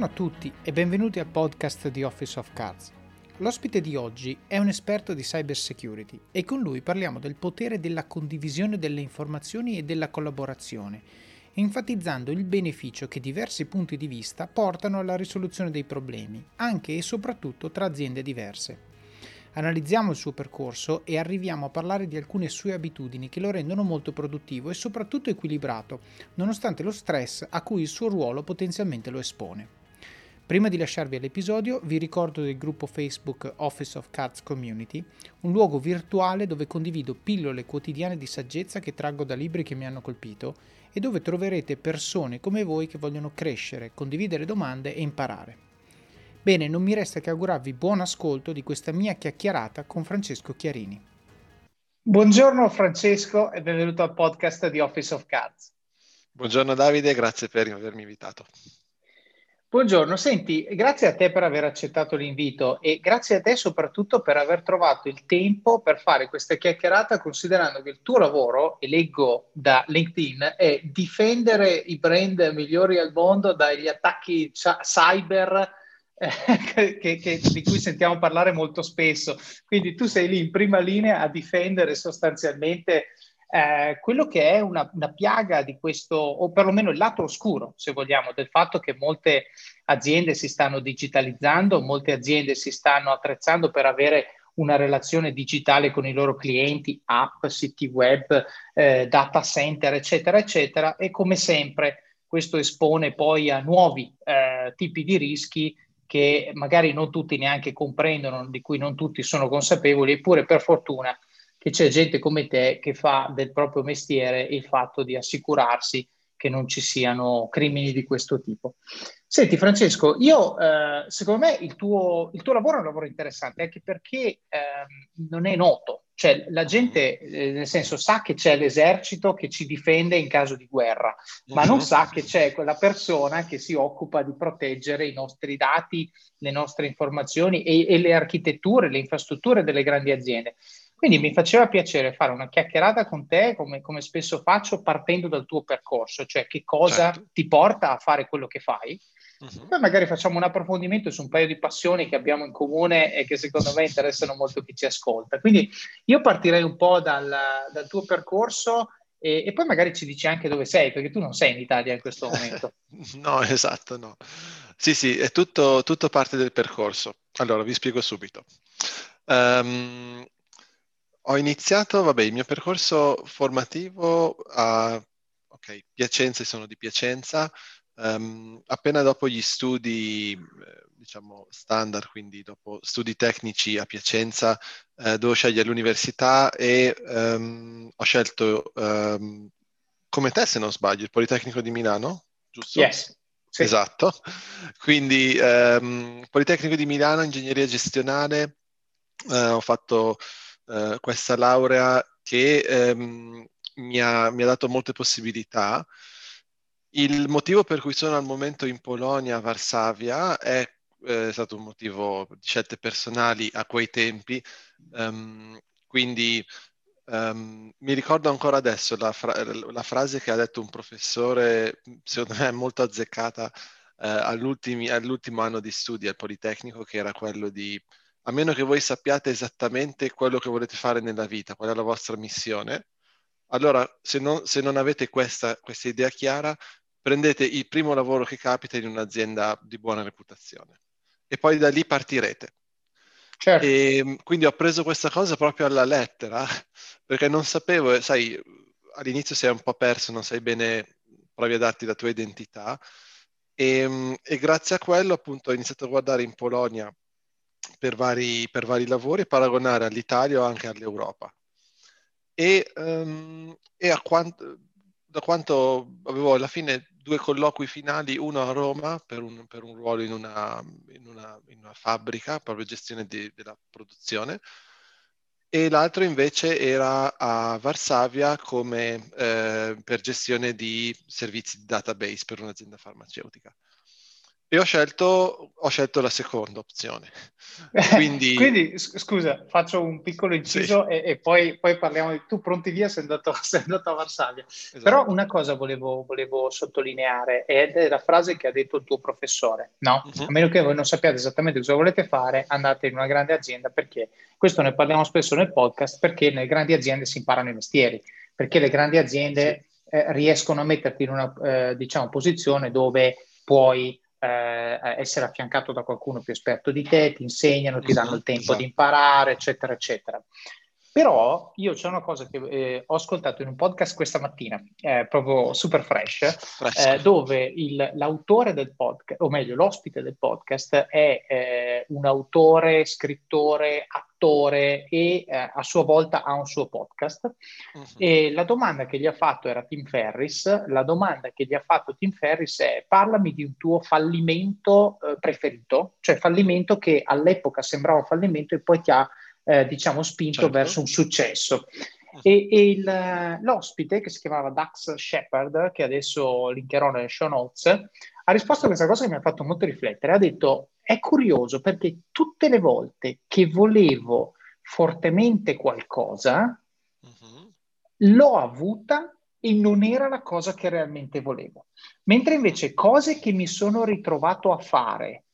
Buongiorno a tutti e benvenuti al podcast di Office of Cards. L'ospite di oggi è un esperto di cyber security e con lui parliamo del potere della condivisione delle informazioni e della collaborazione, enfatizzando il beneficio che diversi punti di vista portano alla risoluzione dei problemi, anche e soprattutto tra aziende diverse. Analizziamo il suo percorso e arriviamo a parlare di alcune sue abitudini che lo rendono molto produttivo e soprattutto equilibrato, nonostante lo stress a cui il suo ruolo potenzialmente lo espone. Prima di lasciarvi all'episodio vi ricordo del gruppo Facebook Office of Cards Community, un luogo virtuale dove condivido pillole quotidiane di saggezza che traggo da libri che mi hanno colpito e dove troverete persone come voi che vogliono crescere, condividere domande e imparare. Bene, non mi resta che augurarvi buon ascolto di questa mia chiacchierata con Francesco Chiarini. Buongiorno Francesco e benvenuto al podcast di Office of Cards. Buongiorno Davide, grazie per avermi invitato. Buongiorno, senti, grazie a te per aver accettato l'invito e grazie a te soprattutto per aver trovato il tempo per fare questa chiacchierata considerando che il tuo lavoro, e leggo da LinkedIn, è difendere i brand migliori al mondo dagli attacchi cyber che, che, di cui sentiamo parlare molto spesso. Quindi tu sei lì in prima linea a difendere sostanzialmente eh, quello che è una, una, piaga di questo, o perlomeno il lato oscuro, se vogliamo, del fatto che molte aziende si stanno digitalizzando, molte aziende si stanno attrezzando per avere una relazione digitale con i loro clienti, app, siti web, eh, data center, eccetera, eccetera, e come sempre questo espone poi a nuovi eh, tipi di rischi che magari non tutti neanche comprendono, di cui non tutti sono consapevoli, eppure per fortuna che c'è gente come te che fa del proprio mestiere il fatto di assicurarsi che non ci siano crimini di questo tipo. Senti Francesco, io eh, secondo me il tuo, il tuo, lavoro è un lavoro interessante anche perché eh, non è noto, cioè la gente eh, nel senso sa che c'è l'esercito che ci difende in caso di guerra, ma non sa che c'è quella persona che si occupa di proteggere i nostri dati, le nostre informazioni e, e le architetture, le infrastrutture delle grandi aziende. Quindi mi faceva piacere fare una chiacchierata con te, come, come spesso faccio, partendo dal tuo percorso, cioè che cosa certo. ti porta a fare quello che fai. Uh-huh. Poi magari facciamo un approfondimento su un paio di passioni che abbiamo in comune e che secondo me interessano molto chi ci ascolta. Quindi io partirei un po' dal, dal tuo percorso e, e, poi magari ci dici anche dove sei, perché tu non sei in Italia in questo momento. no, esatto, no. Sì, sì, è tutto, tutto parte del percorso. Allora, vi spiego subito. Um, ho iniziato, vabbè, il mio percorso formativo a ok, Piacenza, sono di Piacenza, um, appena dopo gli studi, eh, diciamo, standard, quindi dopo studi tecnici a Piacenza, eh, dovevo scegliere l'università e um, ho scelto, um, come te se non sbaglio, il Politecnico di Milano, giusto? Yes. Sì. Esatto, quindi Politecnico di Milano, ingegneria gestionale, eh, ho fatto eh, questa laurea che ehm, mi, ha, mi, ha, dato molte possibilità. Il motivo per cui sono al momento in Polonia, a Varsavia, è, eh, stato un motivo di scelte personali a quei tempi. Um, quindi um, mi ricordo ancora adesso la, fra- la, frase che ha detto un professore, secondo me molto azzeccata, eh, all'ultimo anno di studi al Politecnico, che era quello di a meno che voi sappiate esattamente quello che volete fare nella vita, qual è la vostra missione, allora se non, se non avete questa, questa idea chiara, prendete il primo lavoro che capita in un'azienda di buona reputazione e poi da lì partirete. Certo. E quindi ho preso questa cosa proprio alla lettera, perché non sapevo, sai, all'inizio sei un po' perso, non sai bene, provi a darti la tua identità. E, e grazie a quello, appunto, ho iniziato a guardare in Polonia per vari, per vari lavori e paragonare all'Italia o anche all'Europa. E, um, e quanto, da quanto avevo alla fine due colloqui finali, uno a Roma per un, per un ruolo in una, in, una, in una, fabbrica, proprio gestione di, della produzione, e l'altro invece era a Varsavia come eh, per gestione di servizi di database per un'azienda farmaceutica. E ho scelto, ho scelto la seconda opzione. Quindi... Quindi scusa, faccio un piccolo inciso sì. e, e poi, poi, parliamo di... Tu pronti via, sei andato, sei andato a Varsavia. Esatto. Però una cosa volevo, volevo, sottolineare ed è la frase che ha detto il tuo professore, no? Uh-huh. A meno che voi non sappiate esattamente cosa volete fare, andate in una grande azienda perché, questo ne parliamo spesso nel podcast, perché nelle grandi aziende si imparano i mestieri, perché le grandi aziende sì. eh, riescono a metterti in una eh, diciamo, posizione dove puoi eh, essere affiancato da qualcuno più esperto di te, ti insegnano, ti danno il tempo esatto. di imparare, eccetera, eccetera. Però io c'è una cosa che eh, ho ascoltato in un podcast questa mattina, eh, proprio super fresh, eh, dove il, l'autore del podcast, o meglio l'ospite del podcast, è eh, un autore, scrittore, attore e eh, a sua volta ha un suo podcast. Uh-huh. E la domanda che gli ha fatto era Tim Ferris, la domanda che gli ha fatto Tim Ferris è parlami di un tuo fallimento eh, preferito, cioè fallimento che all'epoca sembrava fallimento e poi ti ha eh, diciamo, spinto certo. verso un successo. E, e il, l'ospite, che si chiamava Dax Shepard, che adesso linkerò nelle show notes, ha risposto a questa cosa che mi ha fatto molto riflettere. Ha detto, è curioso perché tutte le volte che volevo fortemente qualcosa, uh-huh. l'ho avuta e non era la cosa che realmente volevo. Mentre invece cose che mi sono ritrovato a fare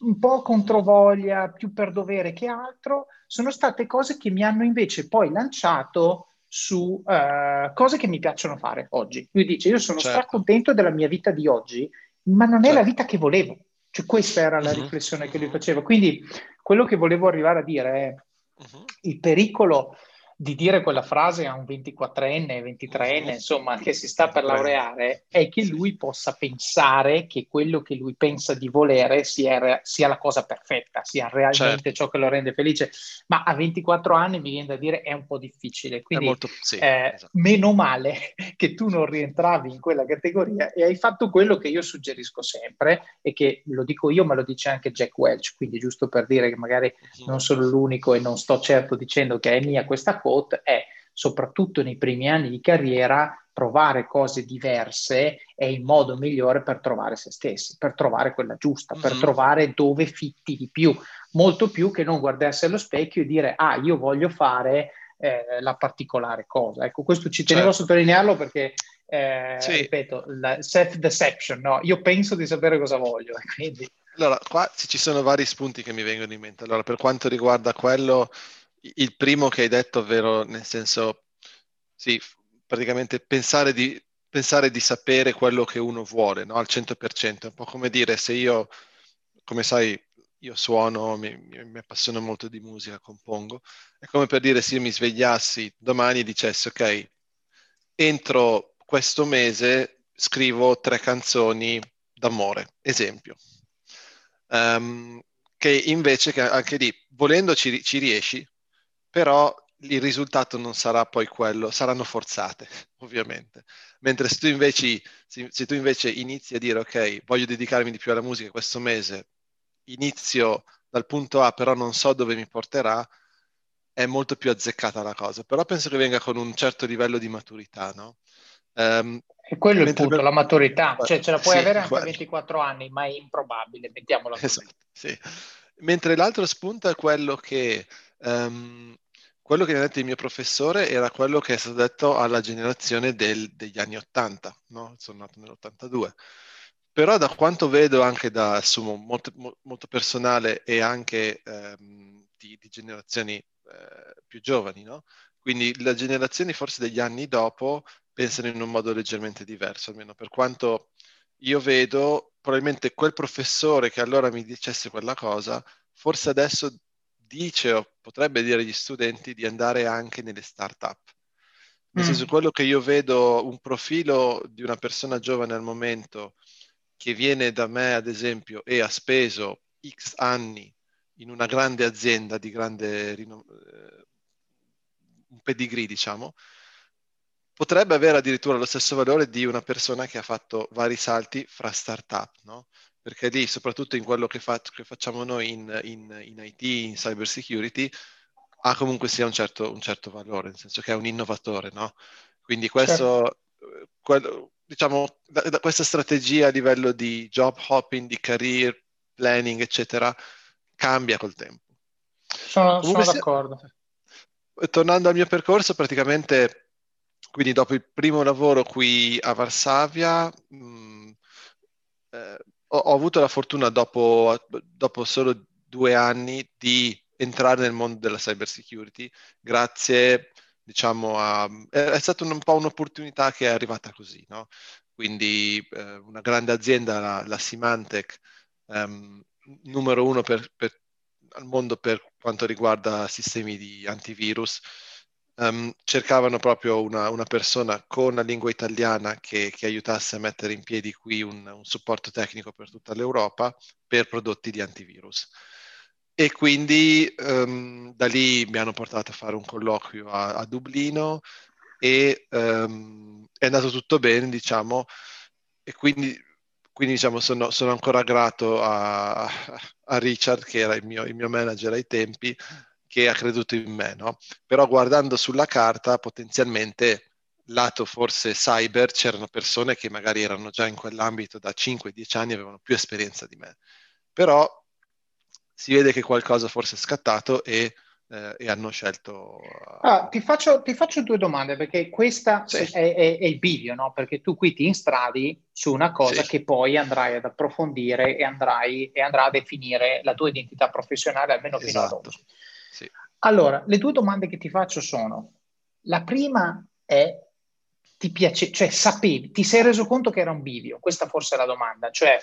un po' controvoglia, più per dovere che altro, sono state cose che mi hanno invece poi lanciato su uh, cose che mi piacciono fare oggi. Lui dice, io sono certo. stracontento della mia vita di oggi, ma non è certo. la vita che volevo. Cioè, questa era la uh-huh. riflessione che lui faceva. Quindi, quello che volevo arrivare a dire è uh-huh. il pericolo di dire quella frase a un 24enne, 23enne, insomma, che si sta per laureare, è che lui possa pensare che quello che lui pensa di volere sia, sia la cosa perfetta, sia realmente certo. ciò che lo rende felice. Ma a 24 anni mi viene da dire è un po' difficile. Quindi, molto, sì, eh, esatto. meno male che tu non rientravi in quella categoria e hai fatto quello che io suggerisco sempre e che lo dico io, ma lo dice anche Jack Welch. Quindi, giusto per dire che magari non sono l'unico e non sto certo dicendo che è mia questa cosa quote è soprattutto nei primi anni di carriera provare cose diverse è il modo migliore per trovare se stessi, per trovare quella giusta, mm-hmm. per trovare dove fitti di più, molto più che non guardarsi allo specchio e dire ah io voglio fare eh, la particolare cosa. Ecco, questo ci tenevo certo. a sottolinearlo perché eh, sì. ripeto, la self-deception, no? Io penso di sapere cosa voglio, quindi... Allora, qua ci sono vari spunti che mi vengono in mente. Allora, per quanto riguarda quello il primo che hai detto, ovvero nel senso, sì, praticamente pensare di, pensare di sapere quello che uno vuole no? al 100%, è un po' come dire se io, come sai, io suono, mi, mi, appassiono molto di musica, compongo, è come per dire se io mi svegliassi domani e dicessi ok, entro questo mese scrivo tre canzoni d'amore, esempio. Um, che invece che anche lì, volendo ci, ci riesci, però il risultato non sarà poi quello, saranno forzate, ovviamente. Mentre se tu invece, se tu invece inizi a dire, ok, voglio dedicarmi di più alla musica questo mese, inizio dal punto A, però non so dove mi porterà, è molto più azzeccata la cosa. Però penso che venga con un certo livello di maturità, no? Um, e quello è il punto, per... la maturità. Cioè ce la puoi sì, avere anche a 24 anni, ma è improbabile, mettiamola così. Esatto, sì. Mentre l'altro spunto è quello che Um, quello che mi ha detto il mio professore era quello che è stato detto alla generazione del, degli anni 80, no? sono nato nell'82. Però da quanto vedo anche da assumo molto, molto personale e anche ehm, di, di, generazioni eh, più giovani, no? quindi le generazioni forse degli anni dopo pensano in un modo leggermente diverso, almeno per quanto io vedo, probabilmente quel professore che allora mi dicesse quella cosa, forse adesso dice o potrebbe dire agli studenti di andare anche nelle start-up. Nel mm. senso, quello che io vedo, un profilo di una persona giovane al momento che viene da me, ad esempio, e ha speso X anni in una grande azienda di grande rinom- eh, un pedigree, diciamo, potrebbe avere addirittura lo stesso valore di una persona che ha fatto vari salti fra start-up, no? Perché lì, soprattutto in quello che, fa- che facciamo noi in, in, in, IT, in cyber security, ha comunque sia un certo, un certo, valore, nel senso che è un innovatore, no? Quindi questo, certo. quello, diciamo, da, da questa strategia a livello di job hopping, di career planning, eccetera, cambia col tempo. Sono, sono d'accordo. Tornando al mio percorso, praticamente, quindi dopo il primo lavoro qui a Varsavia, mh, mm, eh, ho, ho, avuto la fortuna dopo, dopo solo due anni di entrare nel mondo della cyber security grazie diciamo a, è, stata un, un, po' un'opportunità che è arrivata così no? quindi eh, una grande azienda la, la Symantec um, numero uno per, per, al mondo per quanto riguarda sistemi di antivirus um, cercavano proprio una, una, persona con la lingua italiana che, che, aiutasse a mettere in piedi qui un, un supporto tecnico per tutta l'Europa per prodotti di antivirus. E quindi um, da lì mi hanno portato a fare un colloquio a, a Dublino e um, è andato tutto bene, diciamo, e quindi, quindi diciamo, sono, sono, ancora grato a, a Richard, che era il mio, il mio, manager ai tempi, che ha creduto in me, no? Però guardando sulla carta, potenzialmente, lato forse cyber, c'erano persone che magari erano già in quell'ambito da 5-10 anni e avevano più esperienza di me. Però si vede che qualcosa forse è scattato e, eh, e hanno scelto... Ah, ti, faccio, ti, faccio, due domande perché questa sì. è, è, è, il bivio, no? Perché tu qui ti instradi su una cosa sì. che poi andrai ad approfondire e, andrai, e andrà a definire la tua identità professionale almeno fino esatto. ad oggi. Sì. Allora, le due domande che ti faccio sono, la prima è ti piace, cioè sapevi, ti sei reso conto che era un bivio? Questa forse è la domanda, cioè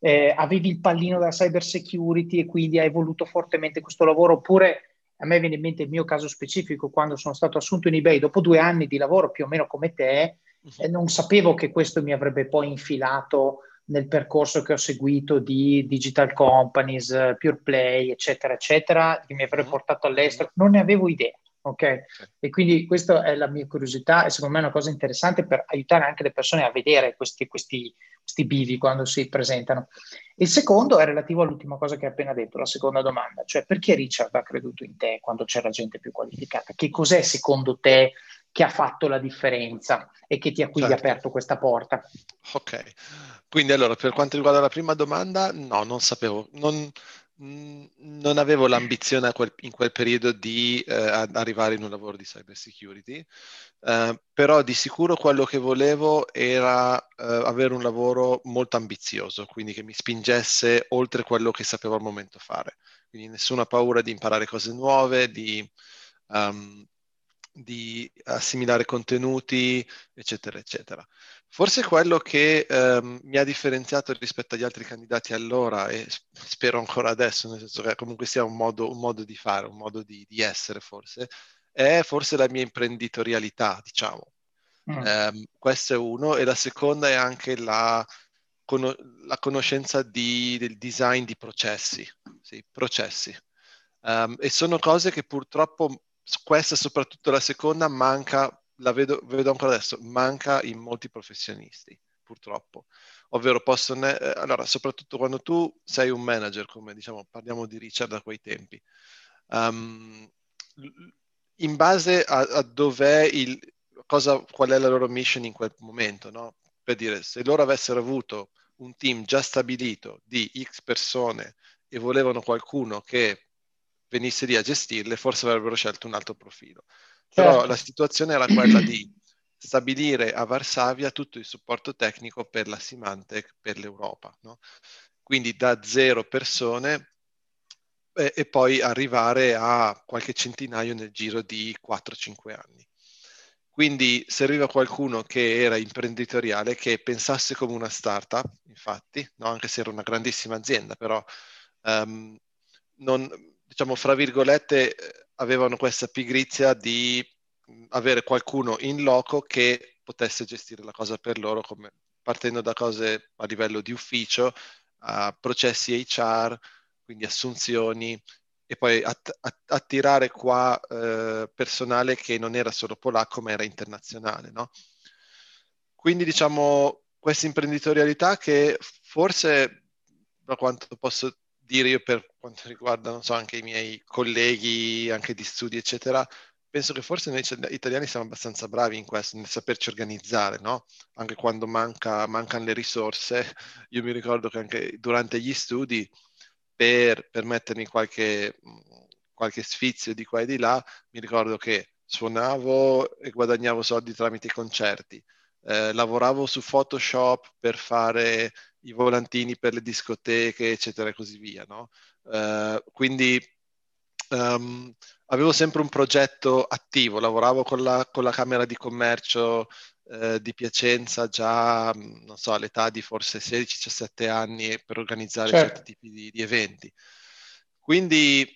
eh, avevi il pallino della cyber security e quindi hai voluto fortemente questo lavoro oppure a me viene in mente il mio caso specifico quando sono stato assunto in eBay dopo due anni di lavoro più o meno come te eh, non sapevo che questo mi avrebbe poi infilato nel percorso che ho seguito di digital companies, pure play, eccetera, eccetera, che mi avrebbe uh-huh. portato all'estero, non ne avevo idea ok? E quindi questa è la mia curiosità e secondo me è una cosa interessante per aiutare anche le persone a vedere questi, questi, questi bivi quando si presentano. Il secondo è relativo all'ultima cosa che hai appena detto, la seconda domanda, cioè perché Richard ha creduto in te quando c'era gente più qualificata? Che cos'è secondo te che ha fatto la differenza e che ti ha quindi certo. aperto questa porta? Ok, quindi allora per quanto riguarda la prima domanda, no, non sapevo, non, non avevo l'ambizione quel, in quel periodo di eh, arrivare in un lavoro di cyber security, eh, però di sicuro quello che volevo era eh, avere un lavoro molto ambizioso, quindi che mi spingesse oltre quello che sapevo al momento fare. Quindi nessuna paura di imparare cose nuove, di, um, di assimilare contenuti, eccetera, eccetera. Forse quello che ehm, mi ha differenziato rispetto agli altri candidati allora, e spero ancora adesso, nel senso che comunque sia un modo, un modo di fare, un modo di, di, essere forse, è forse la mia imprenditorialità, diciamo. Mm. Eh, questo è uno, e la seconda è anche la, con- la conoscenza di, del design di processi, sì, processi. Um, e sono cose che purtroppo, questa soprattutto la seconda, manca la vedo, vedo ancora adesso, manca in molti professionisti, purtroppo. Ovvero possono, eh, allora, soprattutto quando tu sei un manager, come diciamo, parliamo di Richard da quei tempi, um, in base a, a dov'è il, cosa, qual è la loro mission in quel momento, no? Per dire, se loro avessero avuto un team già stabilito di X persone e volevano qualcuno che venisse lì a gestirle, forse avrebbero scelto un altro profilo. Però certo. la situazione era quella di stabilire a Varsavia tutto il supporto tecnico per la Symantec per l'Europa. No? Quindi da zero persone e, e, poi arrivare a qualche centinaio nel giro di 4-5 anni. Quindi serviva qualcuno che era imprenditoriale, che pensasse come una startup, infatti, no? anche se era una grandissima azienda, però um, non, diciamo, fra virgolette, avevano questa pigrizia di avere qualcuno in loco che potesse gestire la cosa per loro, come, partendo da cose a livello di ufficio, a processi HR, quindi assunzioni, e poi att- attirare qua eh, personale che non era solo polacco ma era internazionale. No? Quindi diciamo questa imprenditorialità che forse, da quanto posso dire io per quanto riguarda, non so, anche i miei colleghi, anche di studi, eccetera, penso che forse noi italiani siamo abbastanza bravi in questo, nel saperci organizzare, no? Anche quando manca, mancano le risorse. Io mi ricordo che anche durante gli studi, per permettermi qualche, qualche sfizio di qua e di là, mi ricordo che suonavo e guadagnavo soldi tramite i concerti. Eh, lavoravo su Photoshop per fare i volantini per le discoteche, eccetera, e così via. No? Eh, quindi um, avevo sempre un progetto attivo, lavoravo con la, con la Camera di Commercio eh, di Piacenza già, non so, all'età di forse 16-17 anni per organizzare certo. certi tipi di, di, eventi. Quindi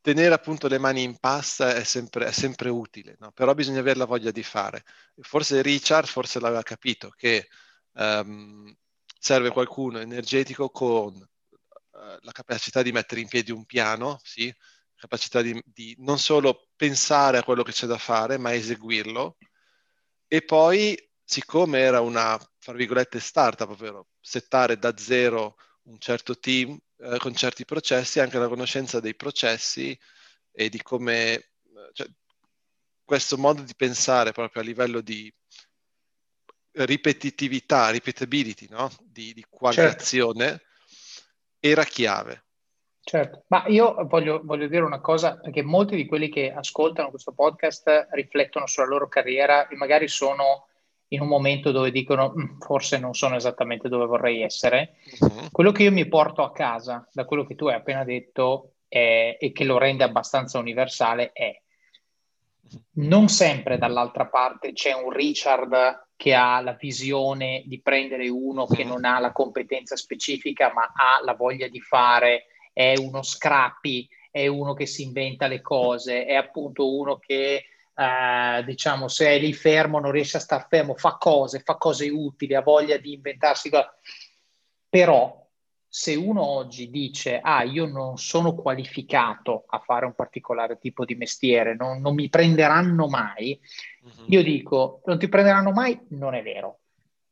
tenere appunto le mani in pasta è sempre, è sempre utile, no? però bisogna avere la voglia di fare. Forse Richard forse l'aveva capito che um, serve qualcuno energetico con uh, la capacità di mettere in piedi un piano, sì? capacità di, di, non solo pensare a quello che c'è da fare, ma eseguirlo. E poi, siccome era una, fra virgolette, startup, ovvero settare da zero un certo team eh, con certi processi, anche la conoscenza dei processi e di come... Cioè, questo modo di pensare proprio a livello di ripetitività, repeatability, no? di, di qualche certo. azione, era chiave. Certo, ma io voglio, voglio, dire una cosa, perché molti di quelli che ascoltano questo podcast riflettono sulla loro carriera e magari sono in un momento dove dicono mm, forse non sono esattamente dove vorrei essere. Uh-huh. Quello che io mi porto a casa da quello che tu hai appena detto è, e che lo rende abbastanza universale è non sempre dall'altra parte c'è un Richard che ha la visione di prendere uno che non ha la competenza specifica ma ha la voglia di fare è uno scrappy, è uno che si inventa le cose, è appunto uno che eh, diciamo se è lì fermo non riesce a star fermo, fa cose, fa cose utili, ha voglia di inventarsi. Però se uno oggi dice ah io non sono qualificato a fare un particolare tipo di mestiere, non, non mi prenderanno mai, uh-huh. io dico non ti prenderanno mai, non è vero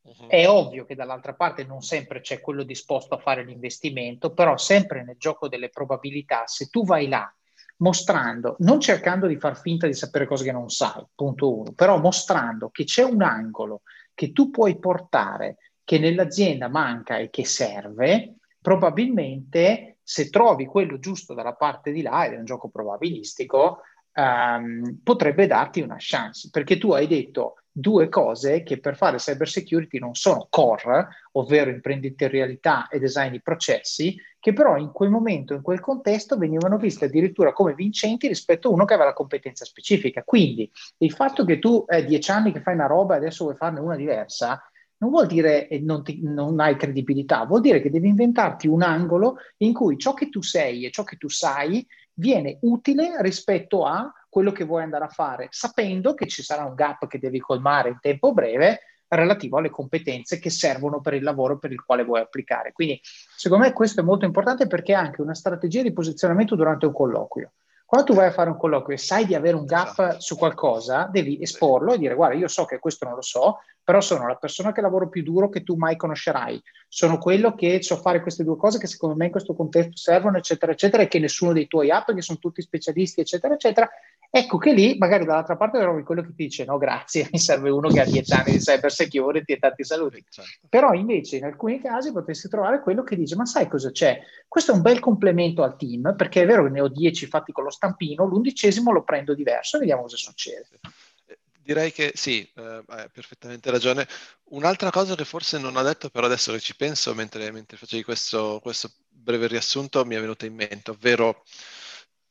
Uh-huh. È ovvio che dall'altra parte non sempre c'è quello disposto a fare l'investimento, però sempre nel gioco delle probabilità, se tu vai là mostrando, non cercando di far finta di sapere cose che non sai, punto uno, però mostrando che c'è un angolo che tu puoi portare, che nell'azienda manca e che serve, probabilmente se trovi quello giusto dalla parte di là, ed è un gioco probabilistico, um, potrebbe darti una chance, perché tu hai detto due cose che per fare cyber security non sono core, ovvero imprenditorialità e design di processi, che però in quel momento, in quel contesto, venivano viste addirittura come vincenti rispetto a uno che aveva la competenza specifica. Quindi il fatto che tu hai dieci anni che fai una roba e adesso vuoi farne una diversa, non vuol dire che non, non, hai credibilità, vuol dire che devi inventarti un angolo in cui ciò che tu sei e ciò che tu sai viene utile rispetto a quello che vuoi andare a fare, sapendo che ci sarà un gap che devi colmare in tempo breve relativo alle competenze che servono per il lavoro per il quale vuoi applicare. Quindi, secondo me, questo è molto importante perché è anche una strategia di posizionamento durante un colloquio. Quando tu vai a fare un colloquio e sai di avere un gap esatto. su qualcosa, devi esporlo e dire guarda, io so che questo non lo so, però sono la persona che lavoro più duro che tu mai conoscerai. Sono quello che so fare queste due cose che secondo me in questo contesto servono, eccetera, eccetera, e che nessuno dei tuoi app, che sono tutti specialisti, eccetera, eccetera, Ecco che lì magari dall'altra parte trovi quello che ti dice no grazie, mi serve uno che ha dieci anni di cyber security e tanti saluti. Certo. Però invece in alcuni casi potresti trovare quello che dice ma sai cosa c'è? Questo è un bel complemento al team perché è vero che ne ho dieci fatti con lo stampino, l'undicesimo lo prendo diverso e vediamo cosa succede. Eh, direi che sì, eh, hai perfettamente ragione. Un'altra cosa che forse non ho detto, però adesso che ci penso, mentre, mentre facevi questo, questo breve riassunto, mi è venuto in mente, ovvero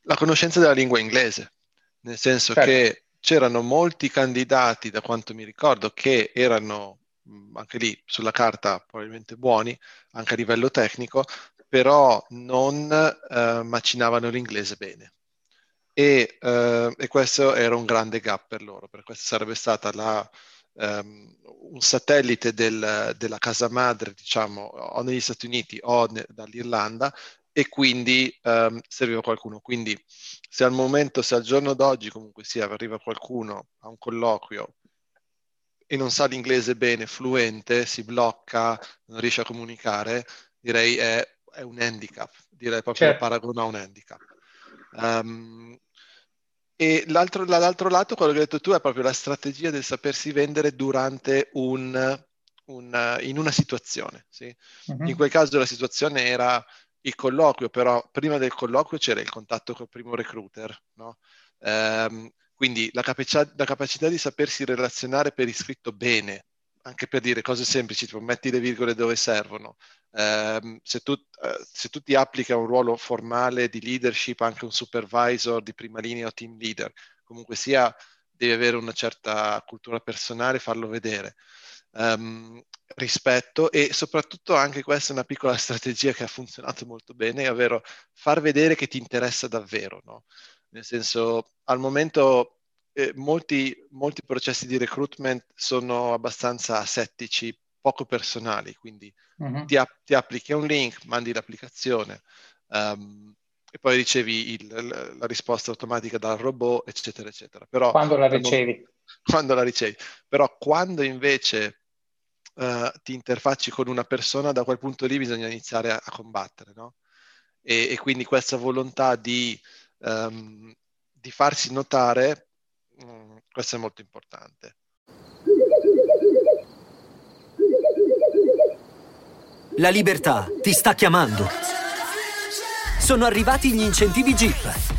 la conoscenza della lingua inglese nel senso certo. che c'erano molti candidati, da quanto mi ricordo, che erano anche lì sulla carta probabilmente buoni, anche a livello tecnico, però non eh, macinavano l'inglese bene. E, eh, e, questo era un grande gap per loro, perché questa sarebbe stata la, um, un satellite del, della casa madre, diciamo, o negli Stati Uniti o ne, dall'Irlanda, e quindi um, serviva qualcuno. Quindi se al momento, se al giorno d'oggi comunque sia, arriva qualcuno a un colloquio e non sa l'inglese bene, fluente, si blocca, non riesce a comunicare, direi è, è un handicap, direi proprio certo. paragono a un handicap. Um, e l'altro, l'altro lato, quello che hai detto tu, è proprio la strategia del sapersi vendere durante un, un, in una situazione. Sì? Uh-huh. In quel caso la situazione era il colloquio, però prima del colloquio c'era il contatto col primo recruiter, no? ehm, quindi la, capacità, la capacità di sapersi relazionare per iscritto bene, anche per dire cose semplici, tipo metti le virgole dove servono. Eh, se, tu, eh, se, tu, ti applichi a un ruolo formale di leadership, anche un supervisor di prima linea o team leader, comunque sia, devi avere una certa cultura personale farlo vedere. Um, rispetto e soprattutto anche questa è una piccola strategia che ha funzionato molto bene, ovvero far vedere che ti interessa davvero, no? Nel senso, al momento eh, molti, molti processi di recruitment sono abbastanza asettici, poco personali, quindi uh-huh. ti, app- ti, applichi un link, mandi l'applicazione um, e poi ricevi il, la, la, risposta automatica dal robot, eccetera, eccetera. Però, quando la ricevi? Quando la ricevi. Però quando invece uh, ti interfacci con una persona, da quel punto lì bisogna iniziare a, a combattere, no? E, e, quindi questa volontà di, um, di farsi notare, um, questo è molto importante. La libertà ti sta chiamando. Sono arrivati gli incentivi Jeep.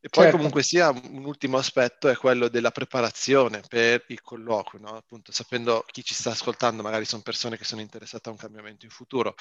E poi certo. comunque sia un ultimo aspetto è quello della preparazione per il colloquio, no? appunto sapendo chi ci sta ascoltando, magari sono persone che sono interessate a un cambiamento in futuro.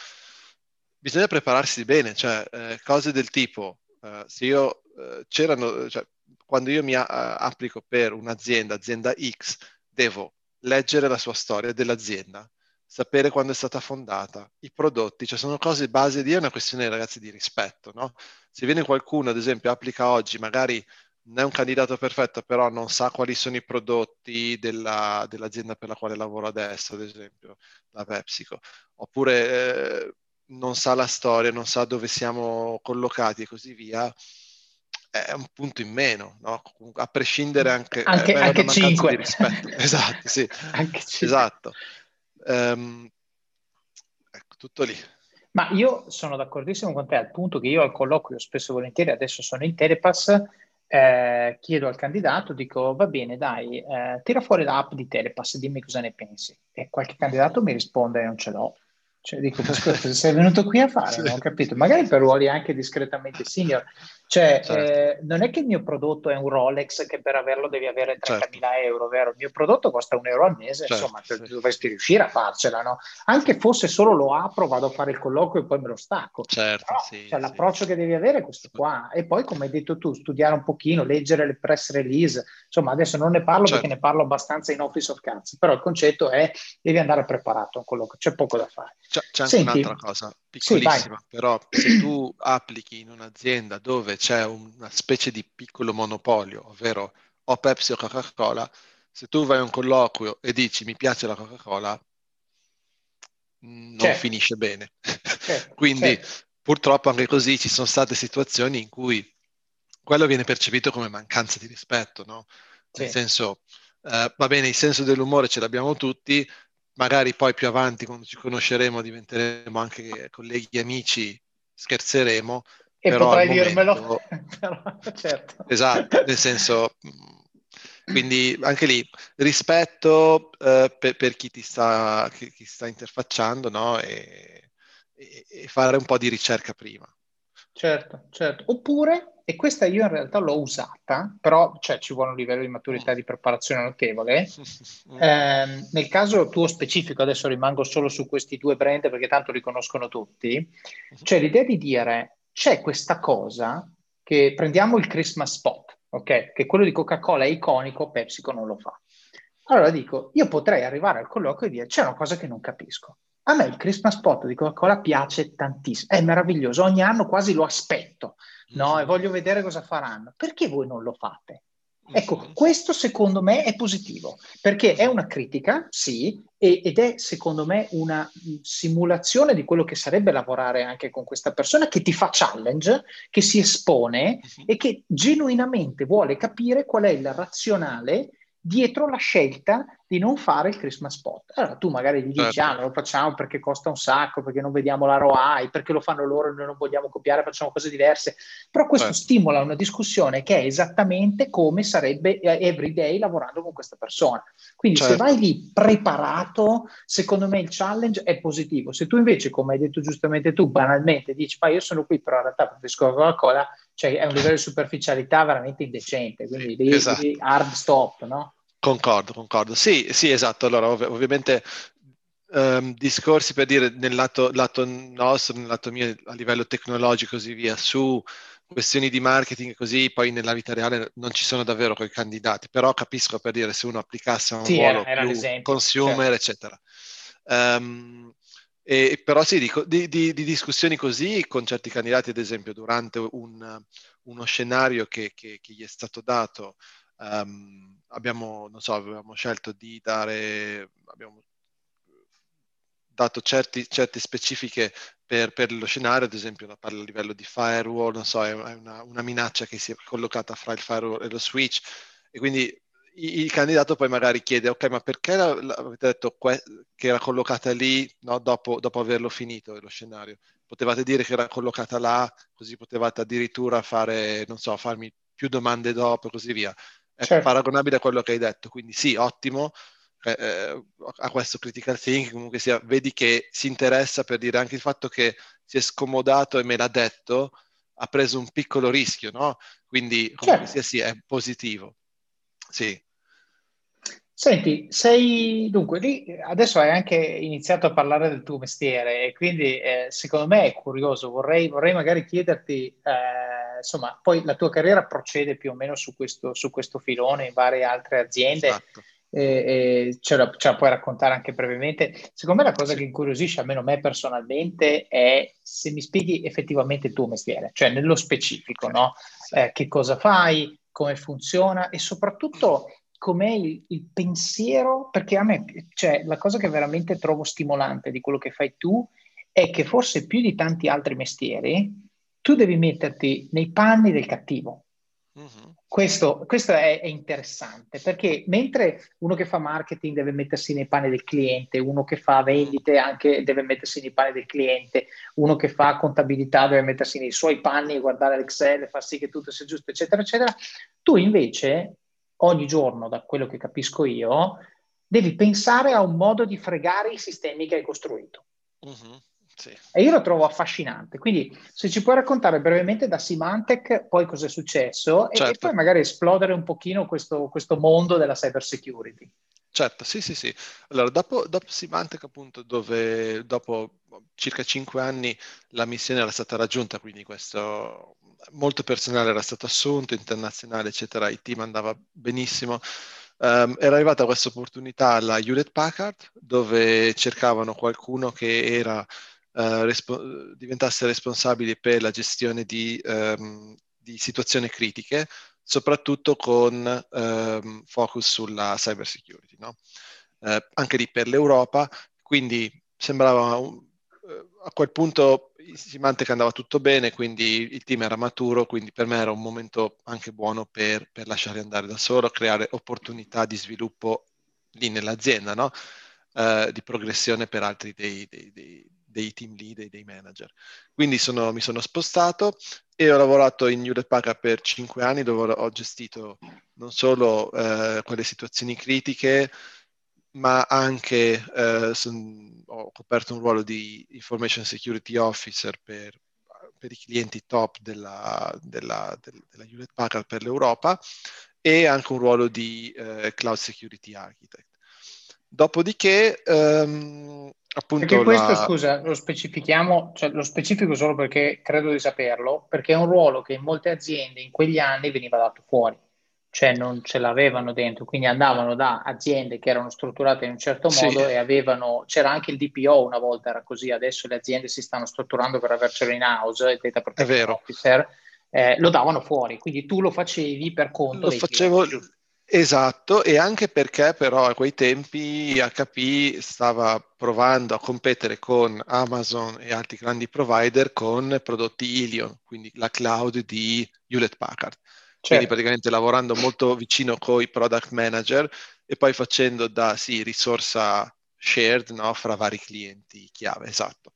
Bisogna prepararsi bene, cioè eh, cose del tipo, eh, se io eh, c'erano, cioè, quando io mi a- applico per un'azienda, azienda X, devo leggere la sua storia dell'azienda, sapere quando è stata fondata, i prodotti, cioè sono cose base di, è una questione ragazzi di rispetto, no? Se viene qualcuno, ad esempio, applica oggi, magari non è un candidato perfetto, però non sa quali sono i prodotti della, dell'azienda per la quale lavoro adesso, ad esempio, la PepsiCo, oppure eh, non sa la storia, non sa dove siamo collocati e così via, è un punto in meno, no? a prescindere anche, anche, eh, anche 5. esatto, sì, esatto. Um, ecco, tutto lì. Ma io sono d'accordissimo con te al punto che io al colloquio spesso e volentieri, adesso sono in Telepass, eh, chiedo al candidato, dico va bene dai, eh, tira fuori l'app di Telepass, dimmi cosa ne pensi. E qualche candidato mi risponde non ce l'ho. Cioè, dico, cosa sei venuto qui a fare? Non ho capito. Magari per ruoli anche discretamente senior. Cioè, certo. eh, non è che il mio prodotto è un Rolex che per averlo devi avere 30.000 certo. euro, vero? Il mio prodotto costa un euro al mese, certo, insomma, sì. dovresti riuscire a farcela, no? Anche fosse solo lo apro, vado a fare il colloquio e poi me lo stacco. Certo, Però, sì, cioè, l'approccio che devi avere è questo qua. E poi, come hai detto tu, studiare un pochino, leggere le press release. Insomma, adesso non ne parlo perché certo. ne parlo abbastanza in Office of Cards, però il concetto è devi andare preparato a un colloquio, c'è poco da fare. C'è, c'è anche Senti, un'altra cosa piccolissima, sì, però se tu applichi in un'azienda dove c'è una specie di piccolo monopolio, ovvero o Pepsi o Coca-Cola, se tu vai a un colloquio e dici mi piace la Coca-Cola, non certo. finisce bene. Certo, Quindi certo. purtroppo anche così ci sono state situazioni in cui quello viene percepito come mancanza di rispetto, no? Nel senso, eh, va bene, il senso dell'umore ce l'abbiamo tutti, magari poi più avanti quando ci conosceremo diventeremo anche colleghi amici, scherzeremo. E potrai dirmelo. però, certo. Esatto, nel senso, quindi anche lì rispetto eh, per, per, chi ti sta, chi, chi sta interfacciando no? e, e, e fare un po' di ricerca prima. Certo, certo. Oppure, e questa io in realtà l'ho usata, però cioè, ci vuole un livello di maturità di preparazione notevole. Eh, nel caso tuo specifico, adesso rimango solo su questi due brand perché tanto li conoscono tutti, c'è l'idea di dire c'è questa cosa che prendiamo il Christmas spot, ok? Che quello di Coca-Cola è iconico, PepsiCo non lo fa. Allora dico, io potrei arrivare al colloquio e dire c'è una cosa che non capisco. A me il Christmas spot di Coca-Cola piace tantissimo, è meraviglioso, ogni anno quasi lo aspetto, no? E voglio vedere cosa faranno. Perché voi non lo fate? Ecco, mm-hmm. questo secondo me è positivo, perché è una critica, sì, ed è secondo me una simulazione di quello che sarebbe lavorare anche con questa persona che ti fa challenge, che si espone mm-hmm. e che genuinamente vuole capire qual è il razionale dietro la scelta di non fare il Christmas spot. Allora tu magari gli dici, certo. ah, non lo facciamo perché costa un sacco, perché non vediamo la ROI, perché lo fanno loro e noi non vogliamo copiare, facciamo cose diverse. Però questo certo. stimola una discussione che è esattamente come sarebbe eh, everyday lavorando con questa persona. Quindi certo. se vai lì preparato, secondo me il challenge è positivo. Se tu invece, come hai detto giustamente tu, banalmente dici, ma io sono qui, però in realtà preferisco la Coca-Cola, cioè è un livello di superficialità veramente indecente, quindi devi, esatto. devi hard stop, no? Concordo, concordo. Sì, sì, esatto. Allora, ov- ovviamente um, discorsi per dire nel lato, lato, nostro, nel lato mio, a livello tecnologico e così via, su questioni di marketing così, poi nella vita reale non ci sono davvero quei candidati, però capisco per dire se uno applicasse a un sì, ruolo era, era più consumer, certo. eccetera. Um, e, però sì, dico, di, di, di, discussioni così con certi candidati, ad esempio, durante un, uno scenario che, che, che, gli è stato dato, um, abbiamo, so, avevamo scelto di dare, abbiamo dato certi, certe specifiche per, per, lo scenario, ad esempio a livello di firewall, non so, è una, una, minaccia che si è collocata fra il firewall e lo switch, e quindi il candidato poi magari chiede, ok, ma perché avete detto que- che era collocata lì no, dopo, dopo, averlo finito lo scenario? Potevate dire che era collocata là, così potevate addirittura fare, non so, farmi più domande dopo e così via è certo. paragonabile a quello che hai detto. Quindi sì, ottimo eh, eh, a questo critical thinking, comunque sia, vedi che si interessa per dire anche il fatto che si è scomodato e me l'ha detto, ha preso un piccolo rischio, no? Quindi comunque certo. sia sì, è positivo. Sì. Senti, sei dunque lì, adesso hai anche iniziato a parlare del tuo mestiere e quindi eh, secondo me è curioso, vorrei, vorrei magari chiederti, eh, insomma, poi la tua carriera procede più o meno su questo, su questo filone in varie altre aziende, esatto. eh, ce, la, ce, la, puoi raccontare anche brevemente. Secondo me la cosa che incuriosisce, almeno me personalmente, è se mi spieghi effettivamente il tuo mestiere, cioè nello specifico, no? Eh, che cosa fai, come funziona e soprattutto com'è il, il, pensiero, perché a me, cioè, la cosa che veramente trovo stimolante di quello che fai tu è che forse più di tanti altri mestieri, tu devi metterti nei panni del cattivo. Uh-huh. Questo, questo è, è, interessante perché mentre uno che fa marketing deve mettersi nei panni del cliente, uno che fa vendite anche deve mettersi nei panni del cliente, uno che fa contabilità deve mettersi nei suoi panni e guardare l'Excel e far sì che tutto sia giusto, eccetera, eccetera, tu invece ogni giorno, da quello che capisco io, devi pensare a un modo di fregare i sistemi che hai costruito. Uh-huh, sì. E io lo trovo affascinante. Quindi, se ci puoi raccontare brevemente da Symantec poi cosa è successo certo. e, poi magari esplodere un pochino questo, questo mondo della cyber security. Certo, sì, sì, sì. Allora, dopo, dopo Symantec, appunto, dove dopo circa cinque anni la missione era stata raggiunta, quindi questo molto personale era stato assunto, internazionale, eccetera, il team andava benissimo. Um, era arrivata questa opportunità alla Hewlett Packard, dove cercavano qualcuno che era, uh, respo- diventasse responsabile per la gestione di, um, di situazioni critiche, soprattutto con um, focus sulla cyber security. No? Uh, anche lì per l'Europa, quindi sembrava un, a quel punto Symantec andava tutto bene, quindi il team era maturo, quindi per me era un momento anche buono per, per lasciare andare da solo, creare opportunità di sviluppo lì nell'azienda, no? uh, di progressione per altri dei, dei, dei, dei team lead e dei manager. Quindi sono, mi sono spostato e ho lavorato in Hewlett Packard per cinque anni dove ho gestito non solo uh, quelle situazioni critiche, ma anche eh, son, ho coperto un ruolo di Information Security Officer per, per i clienti top della, della, della, della Hewlett Packard per l'Europa e anche un ruolo di eh, Cloud Security Architect. Dopodiché, ehm, appunto... Perché questo, la... scusa, lo specifichiamo, cioè lo specifico solo perché credo di saperlo, perché è un ruolo che in molte aziende in quegli anni veniva dato fuori cioè non ce l'avevano dentro, quindi andavano da aziende che erano strutturate in un certo modo sì. e avevano, c'era anche il DPO una volta era così, adesso le aziende si stanno strutturando per avercelo in house, il data protection officer, eh, lo davano fuori, quindi tu lo facevi per conto lo facevo, clienti. Esatto, e anche perché però a quei tempi HP stava provando a competere con Amazon e altri grandi provider con prodotti Ilion, quindi la cloud di Hewlett Packard. Certo. Quindi praticamente lavorando molto vicino con i product manager e poi facendo da sì, risorsa shared no, fra vari clienti chiave, esatto.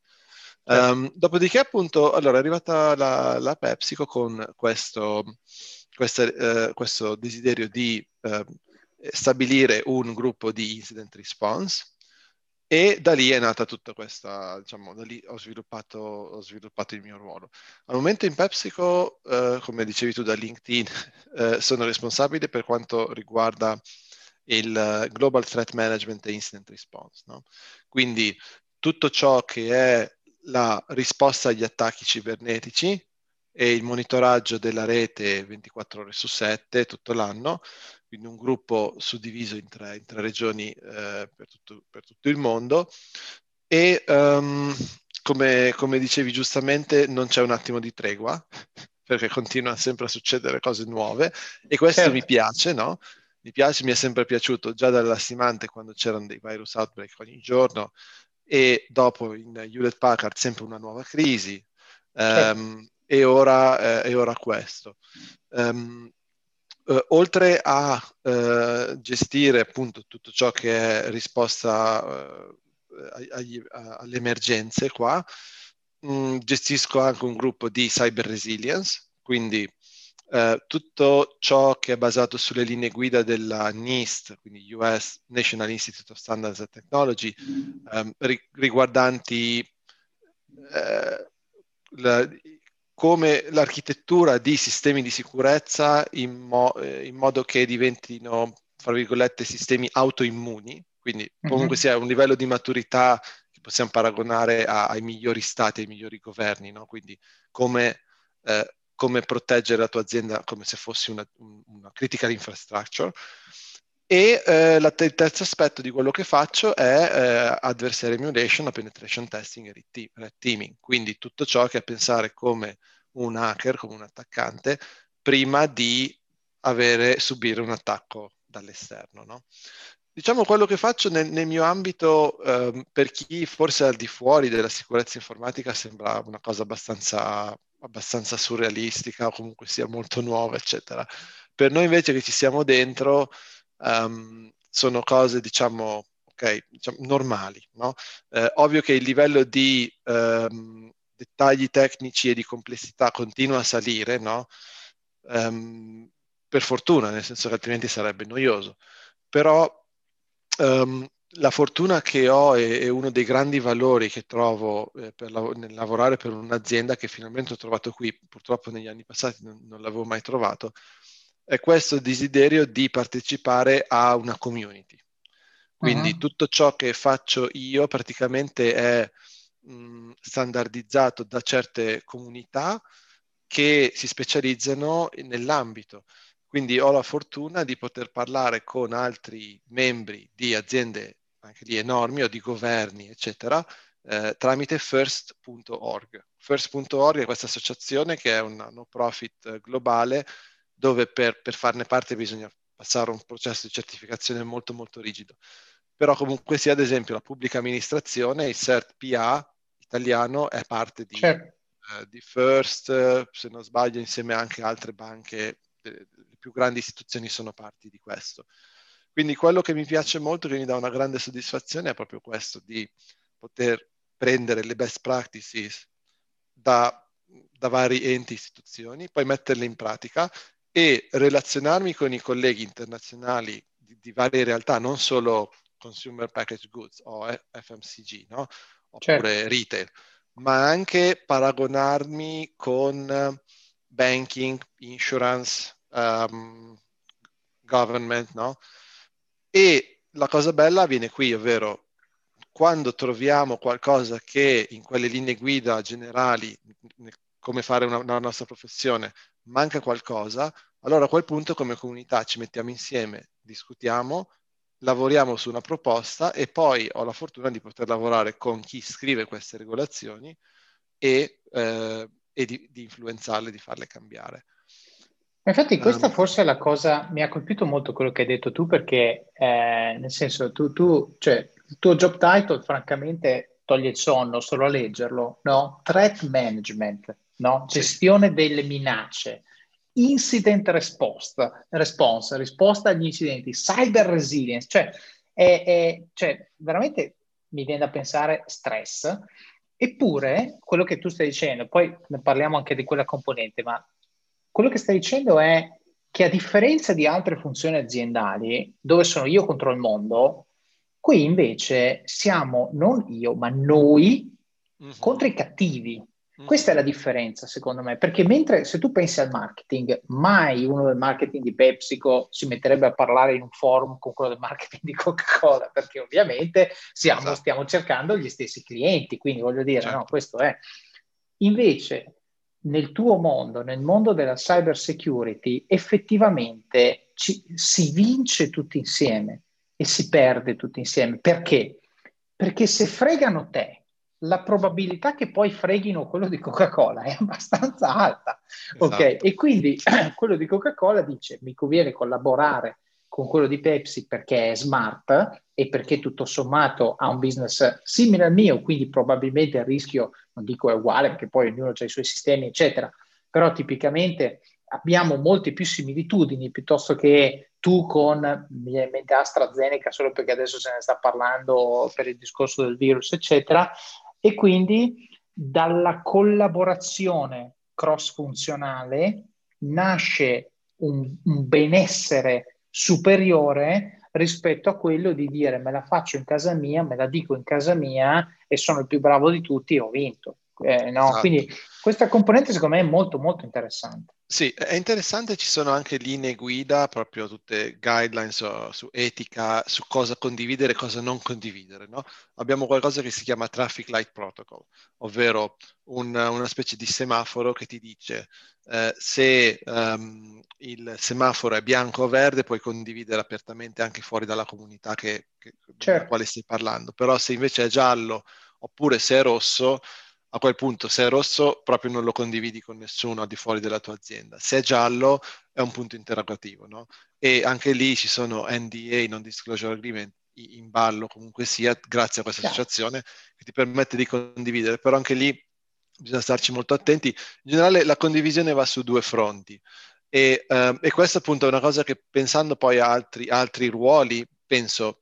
Certo. Um, dopodiché appunto, allora è arrivata la, la PepsiCo con questo questa, eh, questo desiderio di eh, stabilire un gruppo di incident response e da lì è nata tutta questa, diciamo, da lì ho sviluppato, ho sviluppato il mio ruolo. Al momento in PepsiCo, eh, come dicevi tu da LinkedIn, eh, sono responsabile per quanto riguarda il Global Threat Management e Incident Response. No? Quindi tutto ciò che è la risposta agli attacchi cibernetici, e il monitoraggio della rete 24 ore su 7 tutto l'anno, quindi un gruppo suddiviso in tre, in tre regioni eh, per, tutto, per, tutto, il mondo. E um, come, come, dicevi giustamente, non c'è un attimo di tregua, perché continuano sempre a succedere cose nuove e questo certo. mi piace, no? Mi piace, mi è sempre piaciuto già dall'assimante quando c'erano dei virus outbreak ogni giorno e dopo in Hewlett Packard sempre una nuova crisi. Certo. Um, e ora, eh, e ora questo. Um, eh, oltre a eh, gestire appunto tutto ciò che è risposta eh, agli, alle emergenze qua, mh, mm, gestisco anche un gruppo di cyber resilience, quindi Uh, tutto ciò che è basato sulle linee guida della NIST, quindi US National Institute of Standards and Technology, um, riguardanti uh, la, come l'architettura di sistemi di sicurezza in, mo- eh, in modo che diventino, fra virgolette, sistemi autoimmuni, quindi comunque mm-hmm. sia un livello di maturità che possiamo paragonare a, ai migliori stati, ai migliori governi, no? quindi come, eh, come, proteggere la tua azienda come se fosse una, una critical infrastructure. E eh, la il terzo aspetto di quello che faccio è eh, adversary emulation, penetration testing e red teaming, quindi tutto ciò che è pensare come un hacker, come un attaccante, prima di avere, subire un attacco dall'esterno. No? Diciamo quello che faccio nel, nel mio ambito, eh, per chi forse al di fuori della sicurezza informatica sembra una cosa abbastanza, abbastanza surrealistica o comunque sia molto nuova, eccetera. Per noi invece che ci siamo dentro, um, sono cose, diciamo, okay, diciamo normali. No? Eh, ovvio che il livello di um, dettagli tecnici e di complessità continua a salire, no? um, per fortuna, nel senso che altrimenti sarebbe noioso. Però la fortuna che ho è, uno dei grandi valori che trovo eh, lav- nel lavorare per un'azienda che finalmente ho trovato qui, purtroppo negli anni passati non, non l'avevo mai trovato, è questo desiderio di partecipare a una community. Quindi uh-huh. tutto ciò che faccio io praticamente è mh, standardizzato da certe comunità che si specializzano nell'ambito. Quindi ho la fortuna di poter parlare con altri membri di aziende anche lì enormi o di governi, eccetera, eh, tramite first.org. First.org è questa associazione che è una no profit globale dove per, per farne parte bisogna passare un processo di certificazione molto molto rigido. Però comunque sia, ad esempio, la pubblica amministrazione, il CERT PA italiano è parte di, certo. eh, di First, se non sbaglio, insieme anche altre banche, le, le più grandi istituzioni sono parte di questo. Quindi quello che mi piace molto, che mi dà una grande soddisfazione, è proprio questo, di poter prendere le best practices da, da vari enti e istituzioni, poi metterle in pratica e relazionarmi con i colleghi internazionali di, di varie realtà, non solo consumer package goods o FMCG, no? oppure certo. retail, ma anche paragonarmi con banking, insurance, um, government, no? E la cosa bella viene qui, ovvero quando troviamo qualcosa che in quelle linee guida generali, come fare una, una nostra professione, manca qualcosa, allora a quel punto come comunità ci mettiamo insieme, discutiamo, lavoriamo su una proposta e poi ho la fortuna di poter lavorare con chi scrive queste regolazioni e, eh, e di, di influenzarle, di farle cambiare. Infatti questa um, forse è la cosa, mi ha colpito molto quello che hai detto tu perché eh, nel senso tu, tu, cioè il tuo job title francamente toglie il sonno solo a leggerlo, no? Threat management, no? Gestione sì. delle minacce, incident response, response, risposta agli incidenti, cyber resilience, cioè, è, è, cioè veramente mi viene da pensare stress, eppure quello che tu stai dicendo, poi ne parliamo anche di quella componente, ma quello che stai dicendo è che a differenza di altre funzioni aziendali, dove sono io contro il mondo, qui invece siamo non io, ma noi mm-hmm. contro i cattivi. Mm. Questa è la differenza, secondo me, perché mentre se tu pensi al marketing, mai uno del marketing di PepsiCo si metterebbe a parlare in un forum con quello del marketing di Coca-Cola, perché ovviamente siamo, esatto. stiamo cercando gli stessi clienti, quindi voglio dire, certo. no, questo è. Invece, nel tuo mondo, nel mondo della cyber security, effettivamente ci, si vince tutti insieme e si perde tutti insieme. Perché? Perché se fregano te la probabilità che poi freghino quello di Coca-Cola è abbastanza alta. Esatto. Ok, e quindi quello di Coca-Cola dice mi conviene collaborare con quello di Pepsi perché è smart e perché tutto sommato ha un business simile al mio, quindi probabilmente il rischio, non dico è uguale perché poi ognuno ha i suoi sistemi, eccetera, però tipicamente abbiamo molte più similitudini piuttosto che tu con, mi viene in mente AstraZeneca, solo perché adesso se ne sta parlando per il discorso del virus, eccetera, e quindi dalla collaborazione cross-funzionale nasce un, un benessere superiore rispetto a quello di dire me la faccio in casa mia, me la dico in casa mia e sono il più bravo di tutti e ho vinto. Eh, no? esatto. Quindi questa componente secondo me è molto molto interessante. Sì, è interessante, ci sono anche linee guida, proprio tutte guidelines su, su etica, su cosa condividere e cosa non condividere. No? Abbiamo qualcosa che si chiama Traffic Light Protocol, ovvero un, una specie di semaforo che ti dice eh, se um, il semaforo è bianco o verde puoi condividere apertamente anche fuori dalla comunità che, che, certo. della quale stai parlando, però se invece è giallo oppure se è rosso a quel punto se è rosso proprio non lo condividi con nessuno al di fuori della tua azienda, se è giallo è un punto interrogativo, no? E anche lì ci sono NDA, non disclosure agreement, in ballo comunque sia, grazie a questa associazione che ti permette di condividere, però anche lì bisogna starci molto attenti. In generale la condivisione va su due fronti e, uh, e questa appunto è una cosa che pensando poi a altri, altri ruoli, penso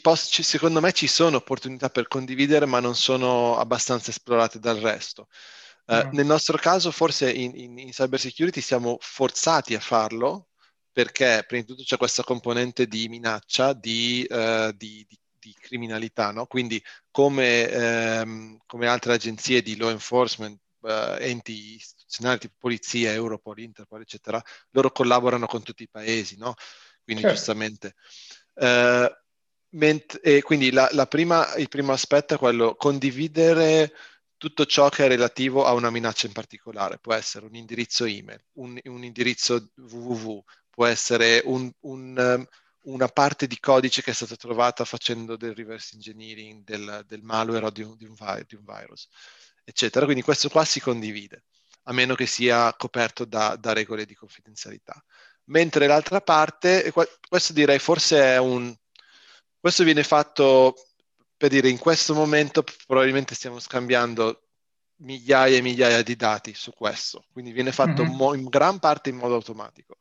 poss- ci, secondo me ci sono opportunità per condividere, ma non sono abbastanza esplorate dal resto. Uh, mm. Nel nostro caso, forse in, in, in cyber security siamo forzati a farlo perché prima di tutto c'è questa componente di minaccia, di, uh, di, di, di criminalità, no? quindi come, um, come, altre agenzie di law enforcement, uh, enti istituzionali tipo polizia, Europol, Interpol, eccetera, loro collaborano con tutti i paesi, no? quindi certo. giustamente. Uh, Ment- e quindi la, la prima, il primo aspetto è quello condividere tutto ciò che è relativo a una minaccia in particolare. Può essere un indirizzo email, un, un indirizzo www, può essere un, un, um, una parte di codice che è stata trovata facendo del reverse engineering, del, del malware o di un, di, vi- di un, virus, eccetera. Quindi questo qua si condivide, a meno che sia coperto da, da regole di confidenzialità. Mentre l'altra parte, questo direi forse è un questo viene fatto per dire in questo momento probabilmente stiamo scambiando migliaia e migliaia di dati su questo, quindi viene fatto mm-hmm. mo- in gran parte in modo automatico.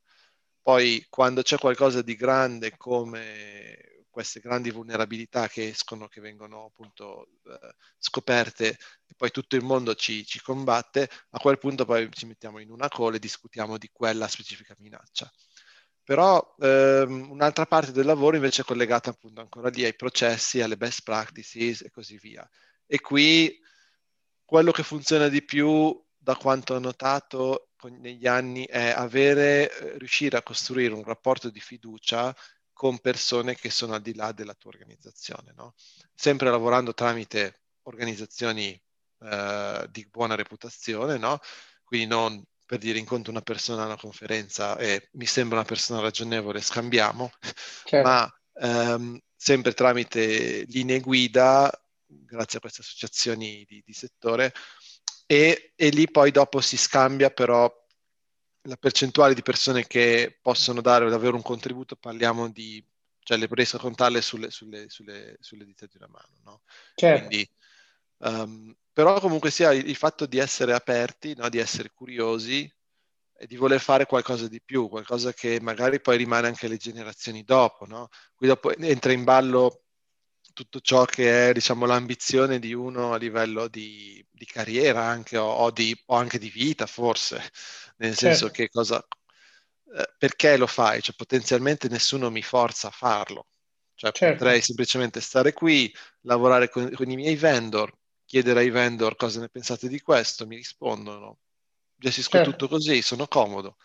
Poi quando c'è qualcosa di grande come queste grandi vulnerabilità che escono, che vengono appunto eh, scoperte e poi tutto il mondo ci, ci combatte, a quel punto poi ci mettiamo in una call e discutiamo di quella specifica minaccia. Però ehm, un'altra parte del lavoro invece è collegata appunto ancora lì ai processi, alle best practices e così via. E qui quello che funziona di più, da quanto ho notato negli anni, è avere, eh, riuscire a costruire un rapporto di fiducia con persone che sono al di là della tua organizzazione, no? sempre lavorando tramite organizzazioni eh, di buona reputazione, no? quindi non per dire incontro una persona a una conferenza e mi sembra una persona ragionevole, scambiamo, certo. ma ehm, sempre tramite linee guida, grazie a queste associazioni di, di settore, e, e lì poi dopo si scambia però la percentuale di persone che possono dare davvero un contributo, parliamo di, cioè le riesco a contarle sulle, sulle, sulle, sulle dita di una mano, no? Certo. Quindi, um, però comunque sia il, fatto di essere aperti, no? di essere curiosi e di voler fare qualcosa di più, qualcosa che magari poi rimane anche le generazioni dopo, no? Qui dopo entra in ballo tutto ciò che è, diciamo, l'ambizione di uno a livello di, di carriera anche o, o, di, o, anche di vita, forse, nel senso certo. che cosa... Eh, perché lo fai? Cioè, potenzialmente nessuno mi forza a farlo. Cioè, certo. potrei semplicemente stare qui, lavorare con, con i miei vendor, chiedere ai vendor cosa ne pensate di questo, mi rispondono, gestisco certo. tutto così, sono comodo.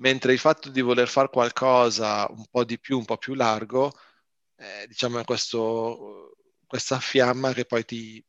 Mentre il fatto di voler fare qualcosa un po' di più, un po' più largo, eh, diciamo è questo, questa fiamma che poi ti,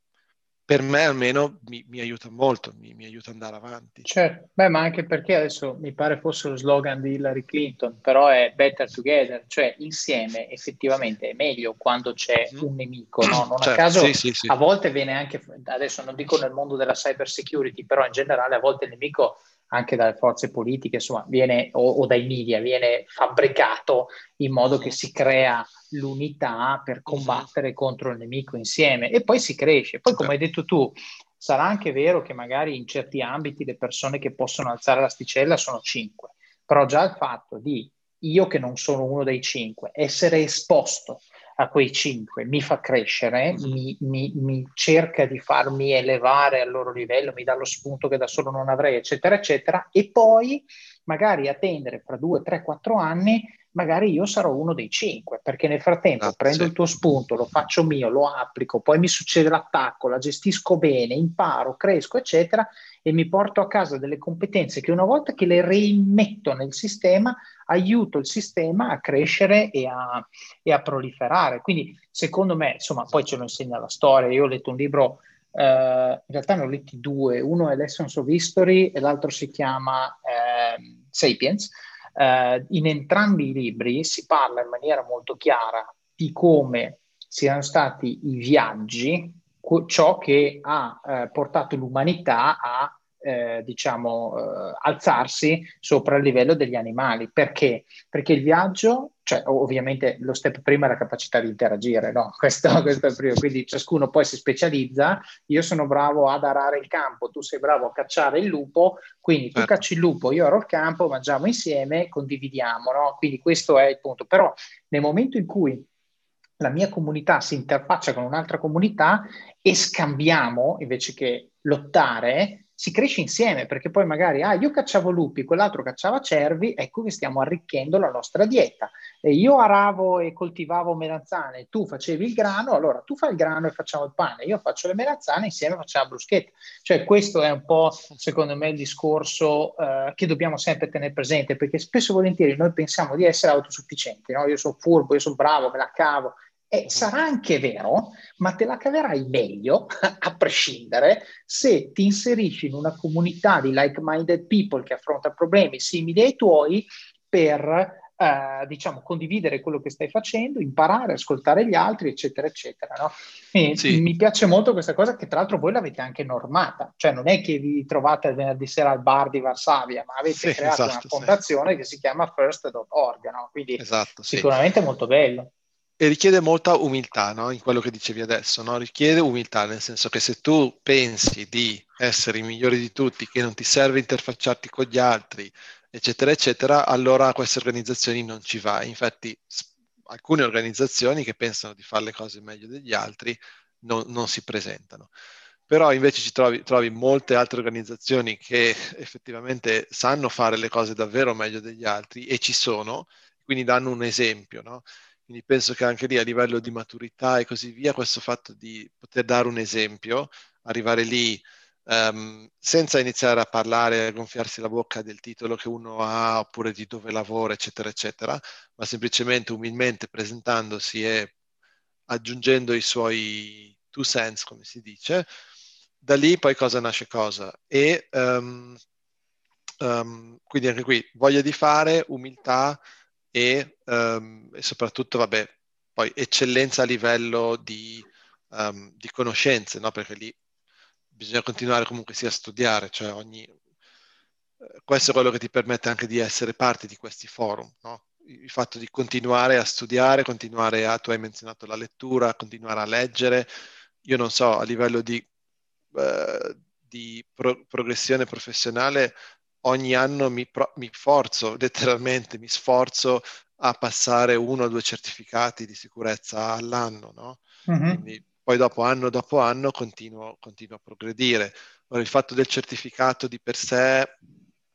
per me almeno mi, mi aiuta molto, mi, mi, aiuta ad andare avanti. Certo, beh, ma anche perché adesso mi pare fosse lo slogan di Hillary Clinton, però è better together, cioè insieme effettivamente è meglio quando c'è mm-hmm. un nemico, no? Non certo, a caso sì, sì, sì. a volte viene anche, adesso non dico nel mondo della cyber security, però in generale a volte il nemico anche dalle forze politiche, insomma, viene, o, o, dai media, viene fabbricato in modo che si crea l'unità per combattere contro il nemico insieme. E poi si cresce. Poi, come hai detto tu, sarà anche vero che magari in certi ambiti le persone che possono alzare l'asticella sono cinque, però già il fatto di io che non sono uno dei cinque, essere esposto a quei cinque, mi fa crescere, mm-hmm. mi, mi, mi, cerca di farmi elevare al loro livello, mi dà lo spunto che da solo non avrei, eccetera, eccetera, e poi magari attendere fra due, tre, quattro anni, magari io sarò uno dei cinque, perché nel frattempo ah, prendo sì. il tuo spunto, lo faccio mio, lo applico, poi mi succede l'attacco, la gestisco bene, imparo, cresco, eccetera, e mi porto a casa delle competenze che una volta che le reimmetto nel sistema, aiuto il sistema a crescere e a, e a proliferare. Quindi, secondo me, insomma, poi ce lo insegna la storia. Io ho letto un libro Uh, in realtà ne ho letti due, uno è Lessons of History e l'altro si chiama uh, Sapiens. Uh, in entrambi i libri si parla in maniera molto chiara di come siano stati i viaggi ciò che ha eh, portato l'umanità a eh, diciamo, eh, alzarsi sopra il livello degli animali. Perché? Perché il viaggio, cioè ovviamente lo step prima è la capacità di interagire, no? Questo, questo è il primo, quindi ciascuno poi si specializza, io sono bravo ad arare il campo, tu sei bravo a cacciare il lupo, quindi tu certo. cacci il lupo, io ero il campo, mangiamo insieme, condividiamo, no? Quindi questo è il punto. Però nel momento in cui la mia comunità si interfaccia con un'altra comunità e scambiamo invece che lottare, si cresce insieme perché poi magari, ah, io cacciavo lupi, quell'altro cacciava cervi, ecco che stiamo arricchendo la nostra dieta. E io aravo e coltivavo melanzane, tu facevi il grano, allora tu fai il grano e facciamo il pane, io faccio le melanzane, insieme facciamo bruschetta. Cioè questo è un po', secondo me, il discorso eh, che dobbiamo sempre tenere presente perché spesso e volentieri noi pensiamo di essere autosufficienti, no? io sono furbo, io sono bravo, me la cavo, e sarà anche vero, ma te la caverai meglio, a prescindere, se ti inserisci in una comunità di like-minded people che affronta problemi simili ai tuoi per Uh, diciamo, condividere quello che stai facendo, imparare, ascoltare gli altri, eccetera, eccetera. No? Sì. Mi piace molto questa cosa che tra l'altro voi l'avete anche normata, cioè non è che vi trovate il venerdì sera al bar di Varsavia, ma avete sì, creato esatto, una fondazione sì. che si chiama first.org, no? quindi esatto, sicuramente molto bello e richiede molta umiltà no? in quello che dicevi adesso, no? richiede umiltà nel senso che se tu pensi di essere il migliore di tutti, che non ti serve interfacciarti con gli altri, eccetera, eccetera, allora queste organizzazioni non ci vai. Infatti alcune organizzazioni che pensano di fare le cose meglio degli altri non, non si presentano. Però invece ci trovi, trovi molte altre organizzazioni che effettivamente sanno fare le cose davvero meglio degli altri e ci sono, quindi danno un esempio, no? Quindi penso che anche lì a livello di maturità e così via, questo fatto di poter dare un esempio, arrivare lì um, senza iniziare a parlare, a gonfiarsi la bocca del titolo che uno ha oppure di dove lavora, eccetera, eccetera, ma semplicemente umilmente presentandosi e aggiungendo i suoi two cents, come si dice, da lì poi cosa nasce cosa. E um, um, quindi anche qui voglia di fare, umiltà, e, um, e soprattutto, vabbè, poi eccellenza a livello di, um, di conoscenze, no? perché lì bisogna continuare comunque sia a studiare, cioè ogni... Eh, questo è quello che ti permette anche di essere parte di questi forum, no? il fatto di continuare a studiare, continuare a, tu hai menzionato la lettura, continuare a leggere, io non so, a livello di, uh, di pro- progressione professionale, ogni anno mi, pro- mi, forzo, letteralmente mi sforzo a passare uno o due certificati di sicurezza all'anno, no? Mm-hmm. Quindi poi dopo anno dopo anno continuo, continuo a progredire. Ora, il fatto del certificato di per sé,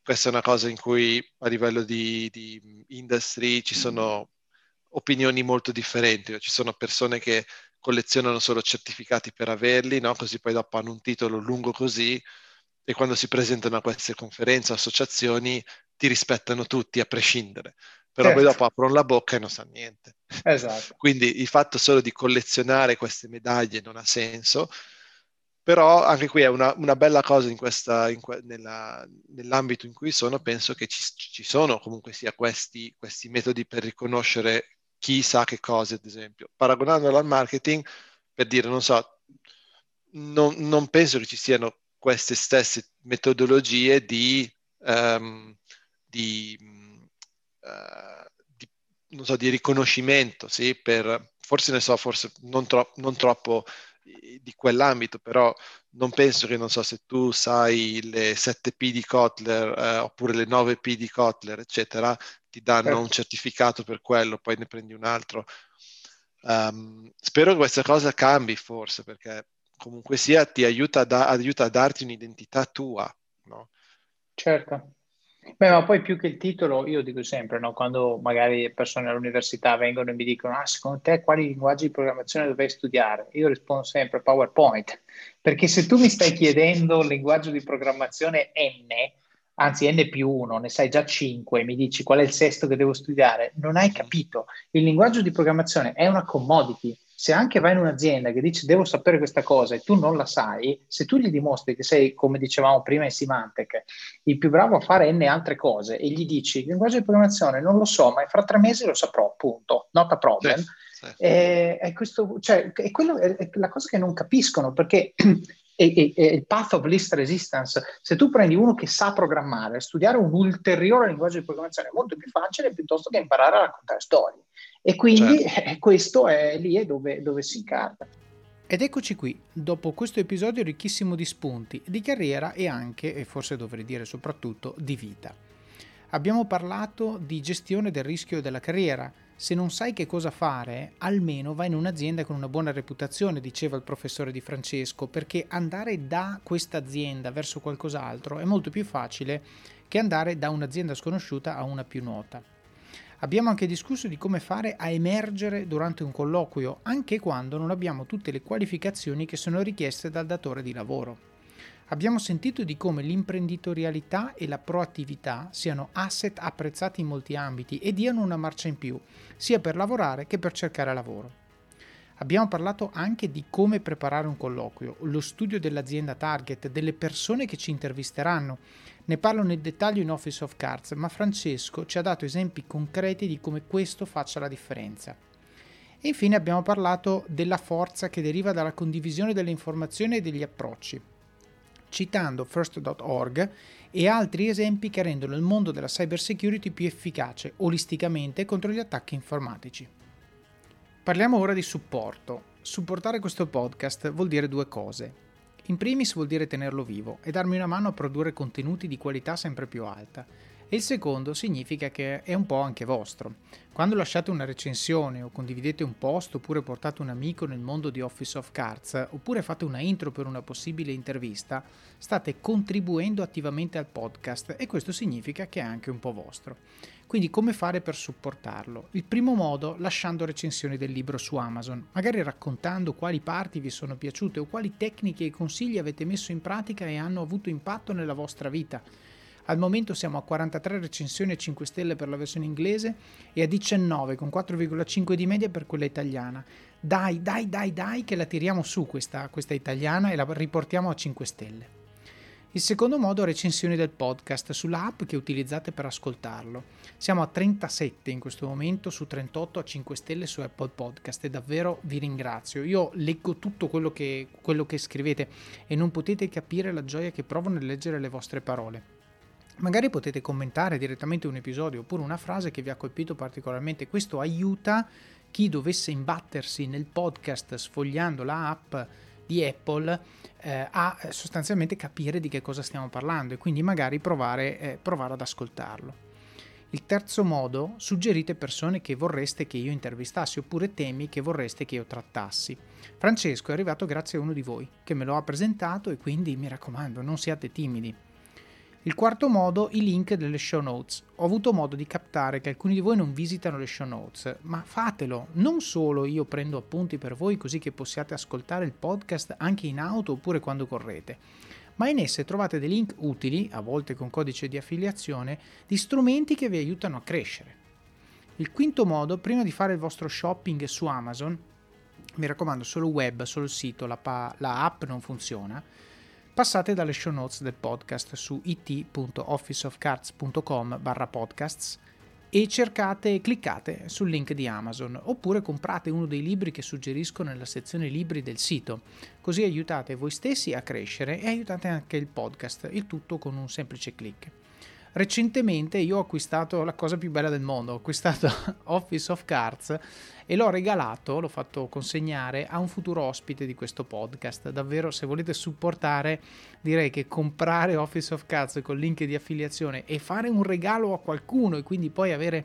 questa è una cosa in cui a livello di, di industry ci sono opinioni molto differenti. Ci sono persone che collezionano solo certificati per averli, no? così poi dopo hanno un titolo lungo così e quando si presentano a queste conferenze o associazioni ti rispettano tutti a prescindere però certo. poi dopo aprono la bocca e non sanno niente. Esatto. Quindi il fatto solo di collezionare queste medaglie non ha senso, però anche qui è una, una bella cosa in questa, in que, nella, nell'ambito in cui sono, penso che ci, ci sono comunque sia questi, questi, metodi per riconoscere chi sa che cose, ad esempio. Paragonandolo al marketing, per dire, non so, non, non penso che ci siano queste stesse metodologie di, um, di uh, di, so, di, riconoscimento, sì, per, forse ne so, forse non, tro- non troppo di quell'ambito, però non penso che, non so, se tu sai le 7P di Kotler eh, oppure le 9P di Kotler, eccetera, ti danno certo. un certificato per quello, poi ne prendi un altro. Um, spero che questa cosa cambi forse, perché comunque sia ti aiuta da- aiuta a darti un'identità tua, no? Certo. Beh, ma poi più che il titolo, io dico sempre, no, quando magari persone all'università vengono e mi dicono, ah, secondo te quali linguaggi di programmazione dovrei studiare? Io rispondo sempre PowerPoint, perché se tu mi stai chiedendo il linguaggio di programmazione N, anzi N più 1, ne sai già 5, mi dici qual è il sesto che devo studiare, non hai capito. Il linguaggio di programmazione è una commodity, se anche vai in un'azienda che dice devo sapere questa cosa e tu non la sai, se tu gli dimostri che sei, come dicevamo prima in Symantec, il più bravo a fare n altre cose e gli dici il linguaggio di programmazione non lo so, ma fra tre mesi lo saprò, punto, not a problem. Sì, sì. È, è, questo, cioè, è, quello, è la cosa che non capiscono perché e, e, il path of least resistance, se tu prendi uno che sa programmare, studiare un ulteriore linguaggio di programmazione è molto più facile piuttosto che imparare a raccontare storie. E quindi certo. eh, questo è lì è dove, dove si incarna. Ed eccoci qui, dopo questo episodio ricchissimo di spunti, di carriera e anche, e forse dovrei dire soprattutto, di vita. Abbiamo parlato di gestione del rischio della carriera. Se non sai che cosa fare, almeno vai in un'azienda con una buona reputazione, diceva il professore di Francesco, perché andare da questa azienda verso qualcos'altro è molto più facile che andare da un'azienda sconosciuta a una più nota. Abbiamo anche discusso di come fare a emergere durante un colloquio, anche quando non abbiamo tutte le qualificazioni che sono richieste dal datore di lavoro. Abbiamo sentito di come l'imprenditorialità e la proattività siano asset apprezzati in molti ambiti e diano una marcia in più, sia per lavorare che per cercare lavoro. Abbiamo parlato anche di come preparare un colloquio, lo studio dell'azienda target, delle persone che ci intervisteranno, ne parlo nel dettaglio in Office of Cards, ma Francesco ci ha dato esempi concreti di come questo faccia la differenza. E infine abbiamo parlato della forza che deriva dalla condivisione delle informazioni e degli approcci, citando first.org e altri esempi che rendono il mondo della cybersecurity più efficace olisticamente contro gli attacchi informatici. Parliamo ora di supporto. Supportare questo podcast vuol dire due cose. In primis vuol dire tenerlo vivo e darmi una mano a produrre contenuti di qualità sempre più alta. E il secondo significa che è un po' anche vostro. Quando lasciate una recensione o condividete un post oppure portate un amico nel mondo di Office of Cards oppure fate una intro per una possibile intervista, state contribuendo attivamente al podcast e questo significa che è anche un po' vostro. Quindi come fare per supportarlo? Il primo modo lasciando recensioni del libro su Amazon, magari raccontando quali parti vi sono piaciute o quali tecniche e consigli avete messo in pratica e hanno avuto impatto nella vostra vita. Al momento siamo a 43 recensioni e 5 stelle per la versione inglese e a 19 con 4,5 di media per quella italiana. Dai, dai, dai, dai che la tiriamo su questa, questa italiana e la riportiamo a 5 stelle. Il secondo modo recensioni del podcast sulla app che utilizzate per ascoltarlo. Siamo a 37 in questo momento su 38 a 5 stelle su Apple Podcast e davvero vi ringrazio. Io leggo tutto quello che, quello che scrivete e non potete capire la gioia che provo nel leggere le vostre parole. Magari potete commentare direttamente un episodio oppure una frase che vi ha colpito particolarmente. Questo aiuta chi dovesse imbattersi nel podcast sfogliando la app di Apple eh, a eh, sostanzialmente capire di che cosa stiamo parlando e quindi magari provare, eh, provare ad ascoltarlo. Il terzo modo, suggerite persone che vorreste che io intervistassi oppure temi che vorreste che io trattassi. Francesco è arrivato grazie a uno di voi che me lo ha presentato e quindi mi raccomando non siate timidi. Il quarto modo, i link delle show notes. Ho avuto modo di captare che alcuni di voi non visitano le show notes, ma fatelo. Non solo io prendo appunti per voi così che possiate ascoltare il podcast anche in auto oppure quando correte, ma in esse trovate dei link utili, a volte con codice di affiliazione, di strumenti che vi aiutano a crescere. Il quinto modo, prima di fare il vostro shopping su Amazon, mi raccomando solo web, solo il sito, la, pa- la app non funziona, passate dalle show notes del podcast su it.officeofcards.com barra podcasts e cercate e cliccate sul link di Amazon oppure comprate uno dei libri che suggerisco nella sezione libri del sito. Così aiutate voi stessi a crescere e aiutate anche il podcast il tutto con un semplice clic recentemente io ho acquistato la cosa più bella del mondo, ho acquistato Office of Cards e l'ho regalato, l'ho fatto consegnare a un futuro ospite di questo podcast. Davvero, se volete supportare, direi che comprare Office of Cards con link di affiliazione e fare un regalo a qualcuno e quindi poi avere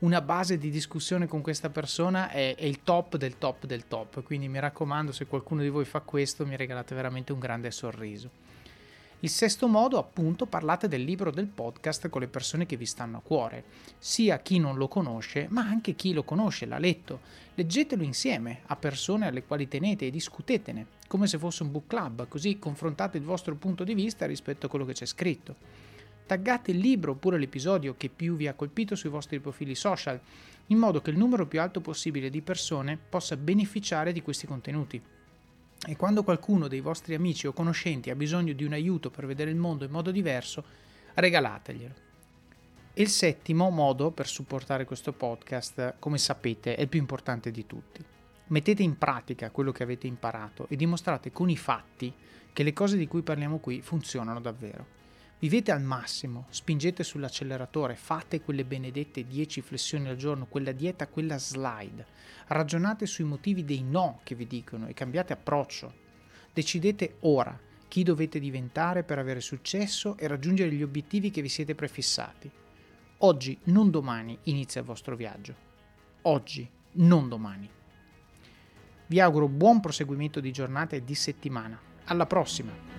una base di discussione con questa persona è, è il top del top del top. Quindi mi raccomando, se qualcuno di voi fa questo, mi regalate veramente un grande sorriso. Il sesto modo, appunto, parlate del libro del podcast con le persone che vi stanno a cuore, sia chi non lo conosce, ma anche chi lo conosce, l'ha letto. Leggetelo insieme a persone alle quali tenete e discutetene, come se fosse un book club, così confrontate il vostro punto di vista rispetto a quello che c'è scritto. Taggate il libro oppure l'episodio che più vi ha colpito sui vostri profili social, in modo che il numero più alto possibile di persone possa beneficiare di questi contenuti. E quando qualcuno dei vostri amici o conoscenti ha bisogno di un aiuto per vedere il mondo in modo diverso, regalateglielo. E il settimo modo per supportare questo podcast, come sapete, è il più importante di tutti. Mettete in pratica quello che avete imparato e dimostrate con i fatti che le cose di cui parliamo qui funzionano davvero. Vivete al massimo, spingete sull'acceleratore, fate quelle benedette 10 flessioni al giorno, quella dieta, quella slide. Ragionate sui motivi dei no che vi dicono e cambiate approccio. Decidete ora chi dovete diventare per avere successo e raggiungere gli obiettivi che vi siete prefissati. Oggi, non domani, inizia il vostro viaggio. Oggi, non domani. Vi auguro buon proseguimento di giornata e di settimana. Alla prossima!